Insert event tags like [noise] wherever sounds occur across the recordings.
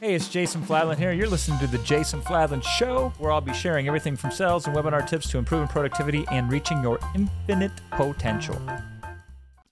Hey, it's Jason Fladlien here. You're listening to The Jason Fladlien Show, where I'll be sharing everything from sales and webinar tips to improving productivity and reaching your infinite potential.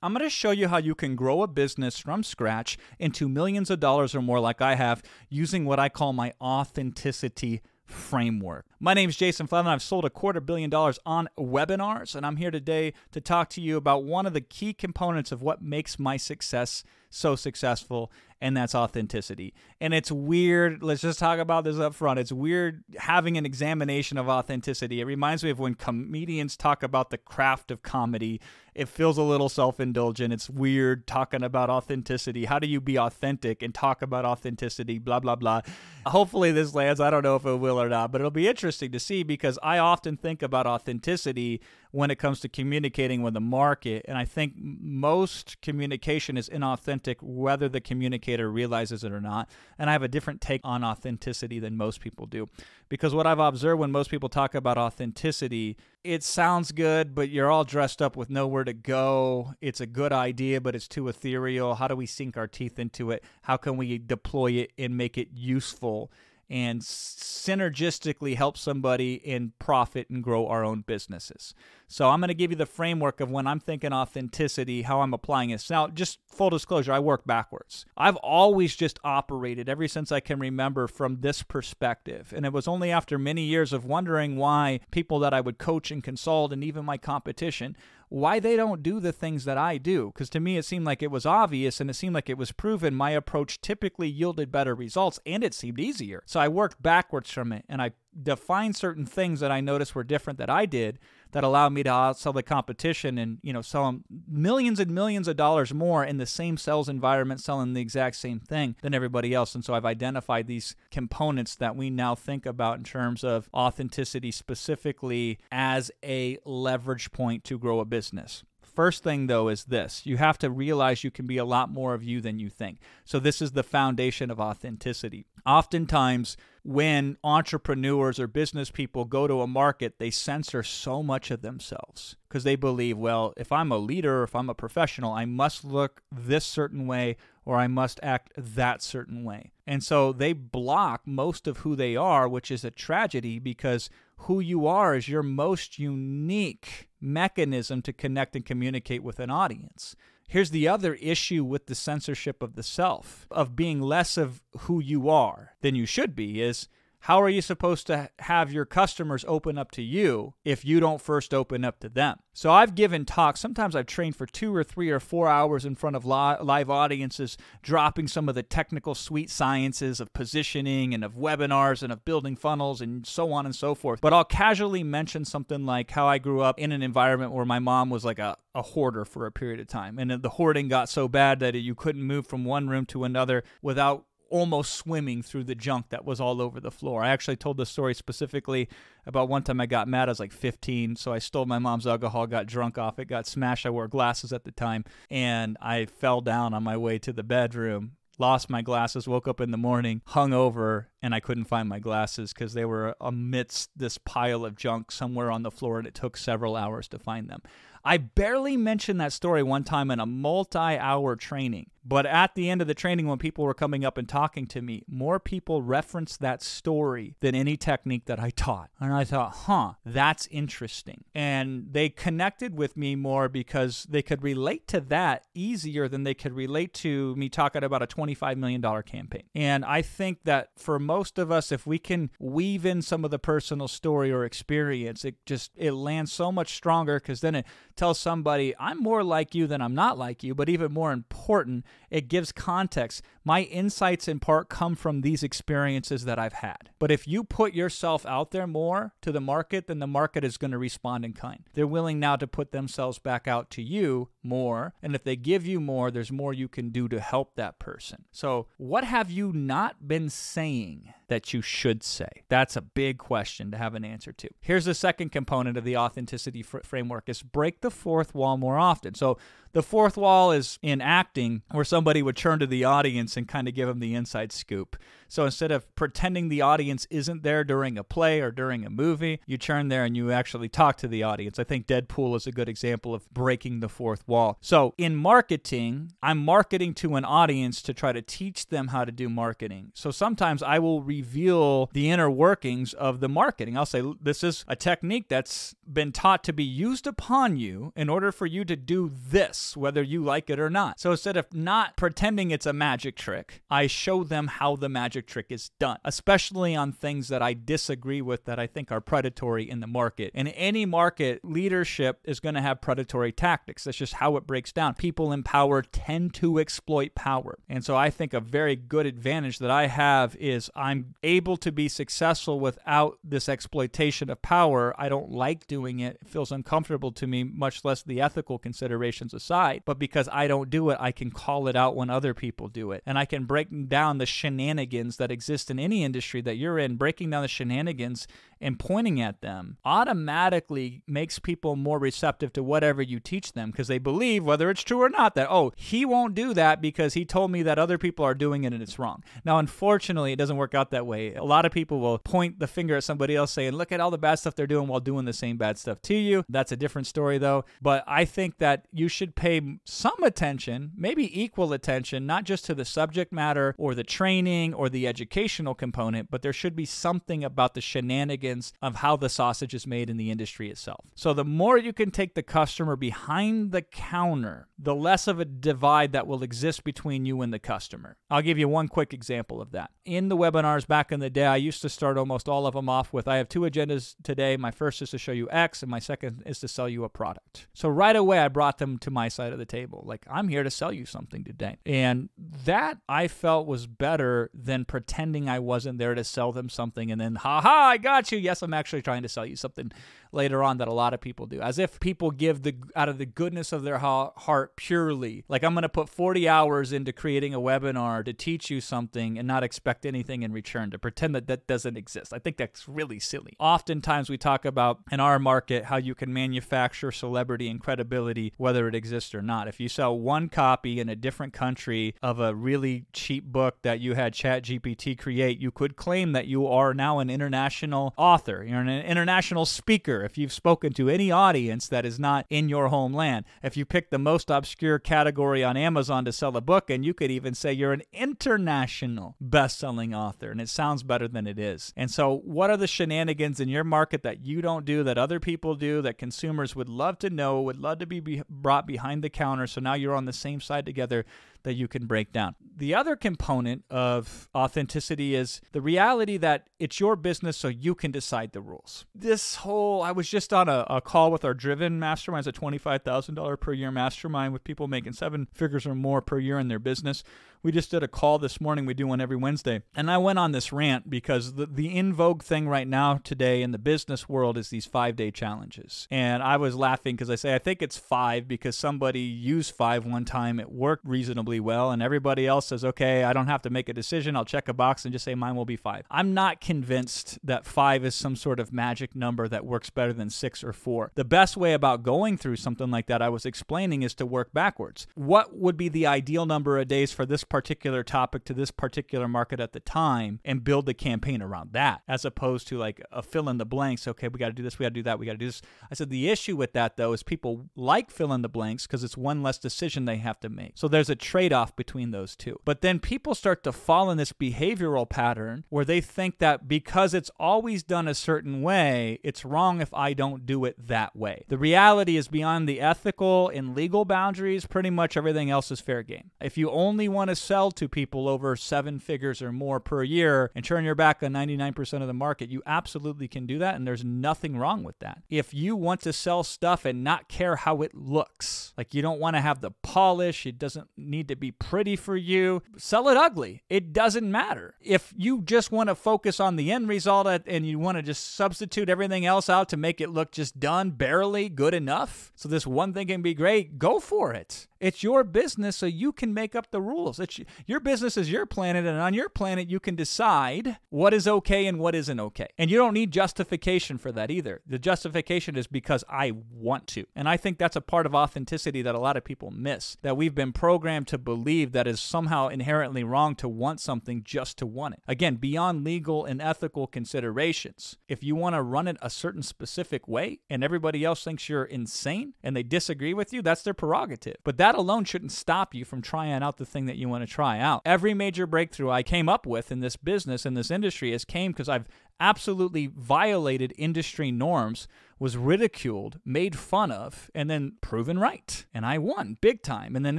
I'm going to show you how you can grow a business from scratch into millions of dollars or more, like I have, using what I call my authenticity framework. My name is Jason Fladlien. I've sold a quarter billion dollars on webinars, and I'm here today to talk to you about one of the key components of what makes my success so successful, and that's authenticity. And it's weird. Let's just talk about this up front. It's weird having an examination of authenticity. It reminds me of when comedians talk about the craft of comedy. It feels a little self indulgent. It's weird talking about authenticity. How do you be authentic and talk about authenticity? Blah, blah, blah. Hopefully, this lands. I don't know if it will or not, but it'll be interesting to see because I often think about authenticity when it comes to communicating with the market. And I think most communication is inauthentic, whether the communicator realizes it or not. And I have a different take on authenticity than most people do. Because what I've observed when most people talk about authenticity, it sounds good, but you're all dressed up with nowhere to go. It's a good idea, but it's too ethereal. How do we sink our teeth into it? How can we deploy it and make it useful? And synergistically help somebody and profit and grow our own businesses. So I'm going to give you the framework of when I'm thinking authenticity, how I'm applying it. Now, just full disclosure, I work backwards. I've always just operated ever since I can remember from this perspective. And it was only after many years of wondering why people that I would coach and consult and even my competition why they don't do the things that I do. Because to me, it seemed like it was obvious and it seemed like it was proven my approach typically yielded better results and it seemed easier. So I worked backwards from it and I defined certain things that I noticed were different that I did that allowed me to uh, outsell the competition and you know sell them millions and millions of dollars more in the same sales environment selling the exact same thing than everybody else. And so I've identified these components that we now think about in terms of authenticity specifically as a leverage point to grow a business First thing, though, is this you have to realize you can be a lot more of you than you think. So, this is the foundation of authenticity. Oftentimes, when entrepreneurs or business people go to a market, they censor so much of themselves because they believe, well, if I'm a leader, if I'm a professional, I must look this certain way or I must act that certain way. And so they block most of who they are, which is a tragedy because who you are is your most unique mechanism to connect and communicate with an audience. Here's the other issue with the censorship of the self, of being less of who you are than you should be, is how are you supposed to have your customers open up to you if you don't first open up to them? So I've given talks. Sometimes I've trained for two or three or four hours in front of live audiences, dropping some of the technical sweet sciences of positioning and of webinars and of building funnels and so on and so forth. But I'll casually mention something like how I grew up in an environment where my mom was like a, a hoarder for a period of time. And the hoarding got so bad that you couldn't move from one room to another without almost swimming through the junk that was all over the floor. I actually told the story specifically about one time I got mad. I was like 15, so I stole my mom's alcohol, got drunk off it, got smashed. I wore glasses at the time, and I fell down on my way to the bedroom. Lost my glasses, woke up in the morning, hung over, and I couldn't find my glasses because they were amidst this pile of junk somewhere on the floor, and it took several hours to find them. I barely mentioned that story one time in a multi hour training. But at the end of the training, when people were coming up and talking to me, more people referenced that story than any technique that I taught. And I thought, huh, that's interesting. And they connected with me more because they could relate to that easier than they could relate to me talking about a $25 million campaign. And I think that for most of us, if we can weave in some of the personal story or experience, it just it lands so much stronger because then it tells somebody, I'm more like you than I'm not like you. But even more important, it gives context. My insights in part come from these experiences that I've had. But if you put yourself out there more to the market, then the market is going to respond in kind. They're willing now to put themselves back out to you more. And if they give you more, there's more you can do to help that person. So, what have you not been saying that you should say? That's a big question to have an answer to. Here's the second component of the authenticity fr- framework is break the fourth wall more often. So the fourth wall is in acting, where somebody would turn to the audience and kind of give them the inside scoop. So instead of pretending the audience isn't there during a play or during a movie, you turn there and you actually talk to the audience. I think Deadpool is a good example of breaking the fourth wall. So in marketing, I'm marketing to an audience to try to teach them how to do marketing. So sometimes I will reveal the inner workings of the marketing. I'll say, this is a technique that's been taught to be used upon you in order for you to do this, whether you like it or not. So instead of not pretending it's a magic trick, I show them how the magic trick is done, especially on things that I disagree with that I think are predatory in the market. In any market, leadership is going to have predatory tactics. That's just how it breaks down. People in power tend to exploit power. And so I think a very good advantage that I have is I'm able to be successful without this exploitation of power. I don't like doing it. It feels uncomfortable to me, much less the ethical considerations aside. But because I don't do it, I can call it out when other people do it. And I can break down the shenanigans that exist in any industry that you're in, breaking down the shenanigans and pointing at them automatically makes people more receptive to whatever you teach them because they believe, whether it's true or not, that, oh, he won't do that because he told me that other people are doing it and it's wrong. Now, unfortunately, it doesn't work out that way. A lot of people will point the finger at somebody else saying, look at all the bad stuff they're doing while doing the same bad stuff to you. That's a different story, though. But I think that you should pay some attention, maybe equal attention, not just to the subject matter or the training or the educational component, but there should be something about the shenanigans of how the sausage is made in the industry itself. So the more you can take the customer behind the counter, the less of a divide that will exist between you and the customer. I'll give you one quick example of that. In the webinars back in the day, I used to start almost all of them off with I have two agendas today. My first is to show you X, and my second is to sell you a product. So right away, I brought them to my side of the table. Like, I'm here to sell you something today. And that I felt was better than pretending I wasn't there to sell them something and then, ha ha, I got you yes, I'm actually trying to sell you something later on that a lot of people do, as if people give the out of the goodness of their heart purely. Like I'm going to put 40 hours into creating a webinar to teach you something and not expect anything in return, to pretend that that doesn't exist. I think that's really silly. Oftentimes we talk about in our market how you can manufacture celebrity and credibility whether it exists or not. If you sell one copy in a different country of a really cheap book that you had ChatGPT create, you could claim that you are now an international author, you're an international speaker if you've spoken to any audience that is not in your homeland. If you pick the most obscure category on Amazon to sell a book, and you could even say you're an international best selling author, and it sounds better than it is. And so, what are the shenanigans in your market that you don't do, that other people do, that consumers would love to know, would love to be brought behind the counter? So now you're on the same side together that you can break down. The other component of authenticity is the reality that it's your business so you can decide the rules. This whole, I was just on a, a call with our Driven Mastermind, it's a $25,000 per year mastermind with people making seven figures or more per year in their business. We just did a call this morning. We do one every Wednesday. And I went on this rant because the, the in vogue thing right now today in the business world is these five day challenges. And I was laughing because I say, I think it's five because somebody used five one time. It worked reasonably well. And everybody else says, okay, I don't have to make a decision. I'll check a box and just say mine will be five. I'm not convinced that five is some sort of magic number that works better than six or four. The best way about going through something like that I was explaining is to work backwards. What would be the ideal number of days for this particular topic to this particular market at the time and build the campaign around that as opposed to like a fill in the blanks. Okay, we got to do this, we got to do that, we got to do this. I said the issue with that though is people like fill in the blanks because it's one less decision they have to make. So there's a trade off between those two. But then people start to fall in this behavioral pattern where they think that because it's always done a certain way, it's wrong if I don't do it that way. The reality is beyond the ethical and legal boundaries, pretty much everything else is fair game. If you only want to sell to people over seven figures or more per year and turn your back on 99% of the market, you absolutely can do that. And there's nothing wrong with that. If you want to sell stuff and not care how it looks, like you don't want to have the polish, it doesn't need to be pretty for you, sell it ugly. It doesn't matter. If you just want to focus on the end result and you want to just substitute everything else out to make it look just done, barely good enough, so this one thing can be great, go for it. It's your business, so you can make up the rules. It's your business is your planet, and on your planet, you can decide what is okay and what isn't okay. And you don't need justification for that either. The justification is because I want to. And I think that's a part of authenticity that a lot of people miss. That we've been programmed to believe that is somehow inherently wrong to want something just to want it. Again, beyond legal and ethical considerations. If you want to run it a certain specific way and everybody else thinks you're insane and they disagree with you, that's their prerogative. But that alone shouldn't stop you from trying out the thing that you want to try out. Every major breakthrough I came up with in this business, in this industry, has came because I've absolutely violated industry norms was ridiculed, made fun of, and then proven right. And I won big time. And then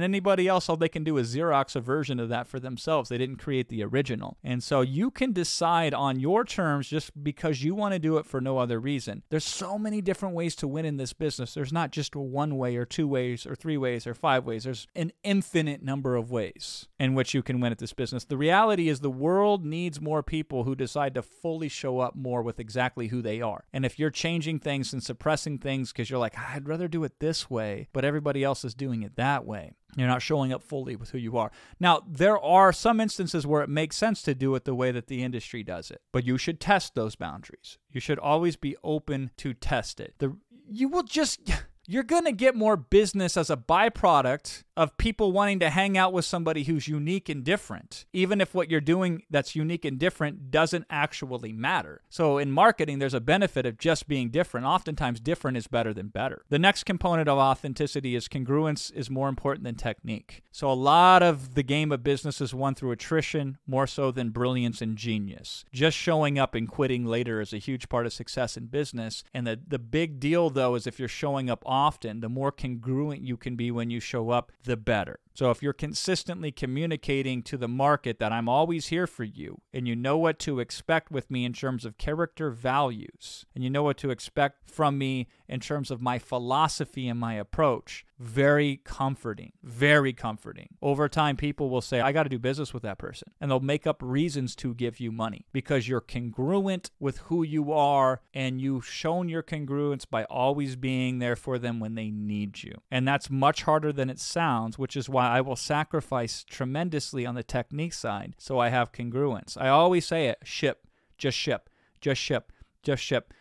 anybody else, all they can do is Xerox a version of that for themselves. They didn't create the original. And so you can decide on your terms just because you want to do it for no other reason. There's so many different ways to win in this business. There's not just one way or two ways or three ways or five ways. There's an infinite number of ways in which you can win at this business. The reality is the world needs more people who decide to fully show up more with exactly who they are. And if you're changing things and suppressing things because you're like, I'd rather do it this way, but everybody else is doing it that way. You're not showing up fully with who you are. Now, there are some instances where it makes sense to do it the way that the industry does it, but you should test those boundaries. You should always be open to test it. The you will just you're going to get more business as a byproduct of people wanting to hang out with somebody who's unique and different, even if what you're doing that's unique and different doesn't actually matter. So in marketing, there's a benefit of just being different. Oftentimes, different is better than better. The next component of authenticity is congruence is more important than technique. So a lot of the game of business is won through attrition more so than brilliance and genius. Just showing up and quitting later is a huge part of success in business. And the, the big deal, though, is if you're showing up often, the more congruent you can be when you show up, the better. So if you're consistently communicating to the market that I'm always here for you and you know what to expect with me in terms of character values and you know what to expect from me in terms of my philosophy and my approach, very comforting, very comforting. Over time, people will say, I got to do business with that person. And they'll make up reasons to give you money because you're congruent with who you are and you've shown your congruence by always being there for them when they need you. And that's much harder than it sounds, which is why I will sacrifice tremendously on the technique side so I have congruence. I always say it ship, just ship, just ship, just ship.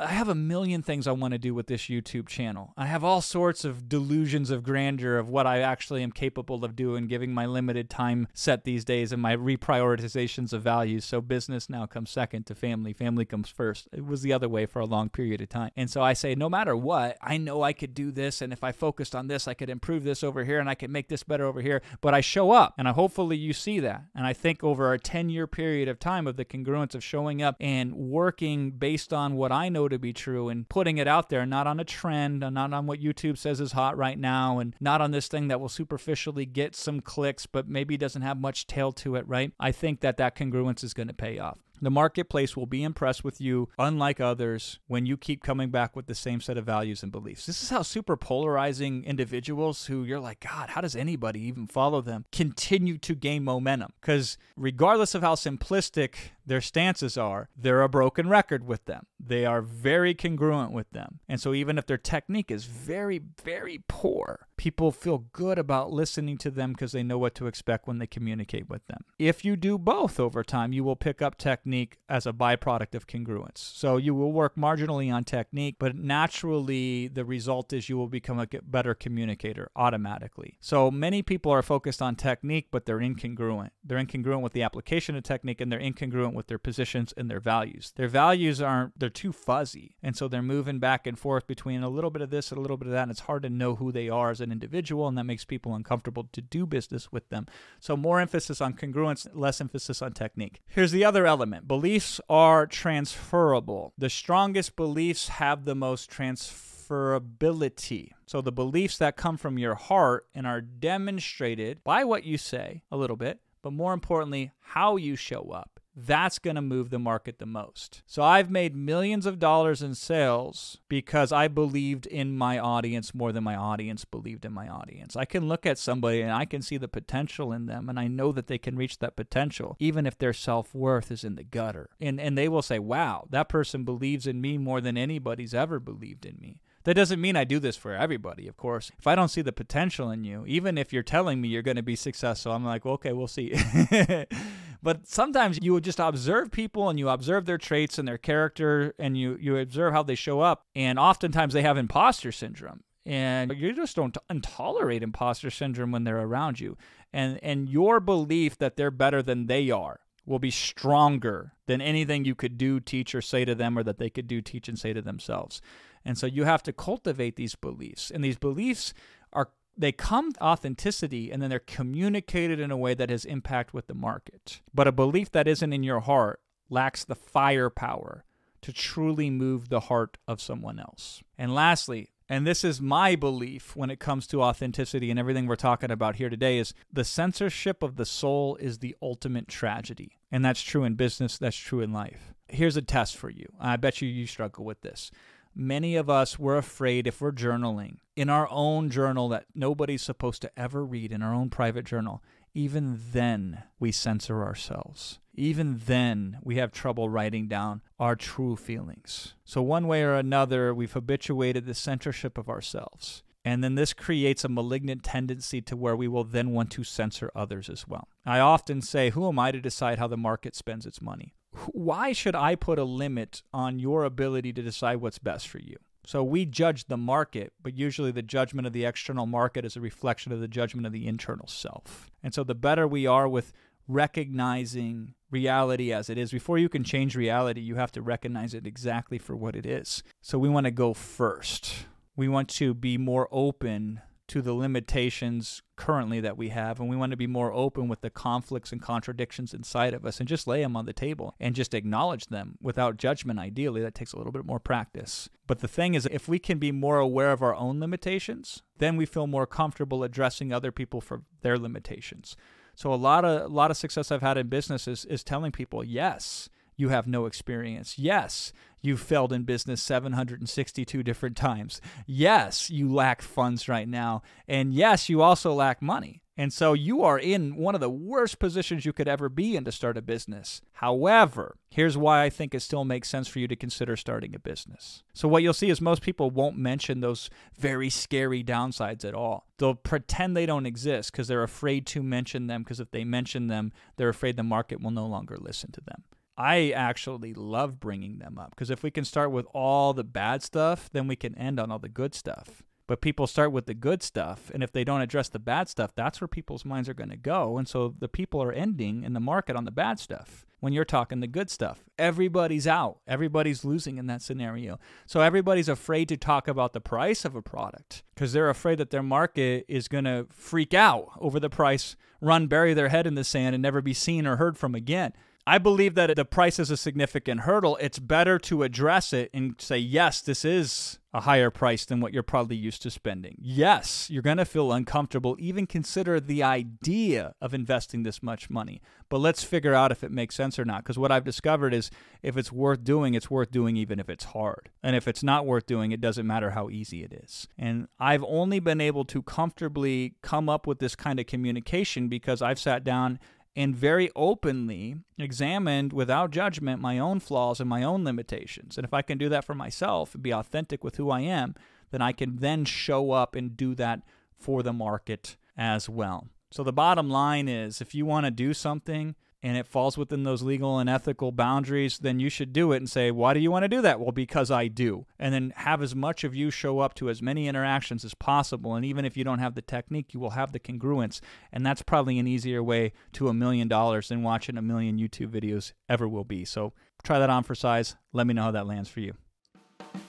I have a million things I want to do with this YouTube channel. I have all sorts of delusions of grandeur of what I actually am capable of doing, giving my limited time set these days and my reprioritizations of values. So business now comes second to family. Family comes first. It was the other way for a long period of time. And so I say, no matter what, I know I could do this. And if I focused on this, I could improve this over here and I could make this better over here. But I show up. And I, hopefully you see that. And I think over a 10 year period of time of the congruence of showing up and working based on what I know to be true and putting it out there, not on a trend, not on what YouTube says is hot right now, and not on this thing that will superficially get some clicks, but maybe doesn't have much tail to it, right? I think that that congruence is going to pay off. The marketplace will be impressed with you, unlike others, when you keep coming back with the same set of values and beliefs. This is how super polarizing individuals who you're like, God, how does anybody even follow them continue to gain momentum? Because regardless of how simplistic their stances are, they're a broken record with them. They are very congruent with them. And so even if their technique is very, very poor, people feel good about listening to them because they know what to expect when they communicate with them. If you do both over time, you will pick up technique as a byproduct of congruence. So you will work marginally on technique, but naturally the result is you will become a better communicator automatically. So many people are focused on technique, but they're incongruent. They're incongruent with the application of technique and they're incongruent with their positions and their values. Their values aren't, they're too fuzzy. And so they're moving back and forth between a little bit of this and a little bit of that. And it's hard to know who they are as an individual. And that makes people uncomfortable to do business with them. So more emphasis on congruence, less emphasis on technique. Here's the other element beliefs are transferable. The strongest beliefs have the most transferability. So the beliefs that come from your heart and are demonstrated by what you say a little bit, but more importantly, how you show up that's going to move the market the most. So I've made millions of dollars in sales because I believed in my audience more than my audience believed in my audience. I can look at somebody and I can see the potential in them and I know that they can reach that potential even if their self-worth is in the gutter. And and they will say, "Wow, that person believes in me more than anybody's ever believed in me." That doesn't mean I do this for everybody, of course. If I don't see the potential in you, even if you're telling me you're going to be successful, I'm like, well, okay, we'll see. [laughs] but sometimes you would just observe people and you observe their traits and their character and you, you observe how they show up. And oftentimes they have imposter syndrome. And you just don't tolerate imposter syndrome when they're around you. And and your belief that they're better than they are will be stronger than anything you could do teach or say to them or that they could do teach and say to themselves. And so you have to cultivate these beliefs. And these beliefs are they come authenticity and then they're communicated in a way that has impact with the market but a belief that isn't in your heart lacks the firepower to truly move the heart of someone else and lastly and this is my belief when it comes to authenticity and everything we're talking about here today is the censorship of the soul is the ultimate tragedy. And that's true in business, that's true in life. Here's a test for you. I bet you you struggle with this. Many of us we're afraid if we're journaling in our own journal that nobody's supposed to ever read in our own private journal, even then we censor ourselves even then we have trouble writing down our true feelings. So, one way or another, we've habituated the censorship of ourselves. And then this creates a malignant tendency to where we will then want to censor others as well. I often say, Who am I to decide how the market spends its money? Why should I put a limit on your ability to decide what's best for you? So we judge the market, but usually the judgment of the external market is a reflection of the judgment of the internal self. And so the better we are with recognizing reality as it is. Before you can change reality, you have to recognize it exactly for what it is. So we want to go first. We want to be more open to the limitations currently that we have, and we want to be more open with the conflicts and contradictions inside of us and just lay them on the table and just acknowledge them without judgment. Ideally, that takes a little bit more practice. But the thing is, if we can be more aware of our own limitations, then we feel more comfortable addressing other people for their limitations. So a lot of a lot of success I've had in business is, is telling people, yes, you have no experience. Yes, you've failed in business 762 different times. Yes, you lack funds right now. And yes, you also lack money. And so you are in one of the worst positions you could ever be in to start a business. However, here's why I think it still makes sense for you to consider starting a business. So, what you'll see is most people won't mention those very scary downsides at all. They'll pretend they don't exist because they're afraid to mention them, because if they mention them, they're afraid the market will no longer listen to them. I actually love bringing them up because if we can start with all the bad stuff, then we can end on all the good stuff. But people start with the good stuff, and if they don't address the bad stuff, that's where people's minds are going to go. And so the people are ending in the market on the bad stuff when you're talking the good stuff. Everybody's out, everybody's losing in that scenario. So everybody's afraid to talk about the price of a product because they're afraid that their market is going to freak out over the price, run, bury their head in the sand, and never be seen or heard from again. I believe that the price is a significant hurdle. It's better to address it and say, yes, this is a higher price than what you're probably used to spending. Yes, you're going to feel uncomfortable, even consider the idea of investing this much money. But let's figure out if it makes sense or not. Because what I've discovered is if it's worth doing, it's worth doing even if it's hard. And if it's not worth doing, it doesn't matter how easy it is. And I've only been able to comfortably come up with this kind of communication because I've sat down and very openly examined without judgment my own flaws and my own limitations. And if I can do that for myself and be authentic with who I am, then I can then show up and do that for the market as well. So the bottom line is if you want to do something, and it falls within those legal and ethical boundaries, then you should do it and say, Why do you want to do that? Well, because I do. And then have as much of you show up to as many interactions as possible. And even if you don't have the technique, you will have the congruence. And that's probably an easier way to a million dollars than watching a million YouTube videos ever will be. So try that on for size. Let me know how that lands for you.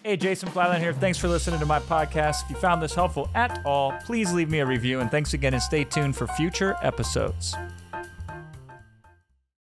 Hey, Jason Fladlien here. Thanks for listening to my podcast. If you found this helpful at all, please leave me a review. And thanks again, and stay tuned for future episodes.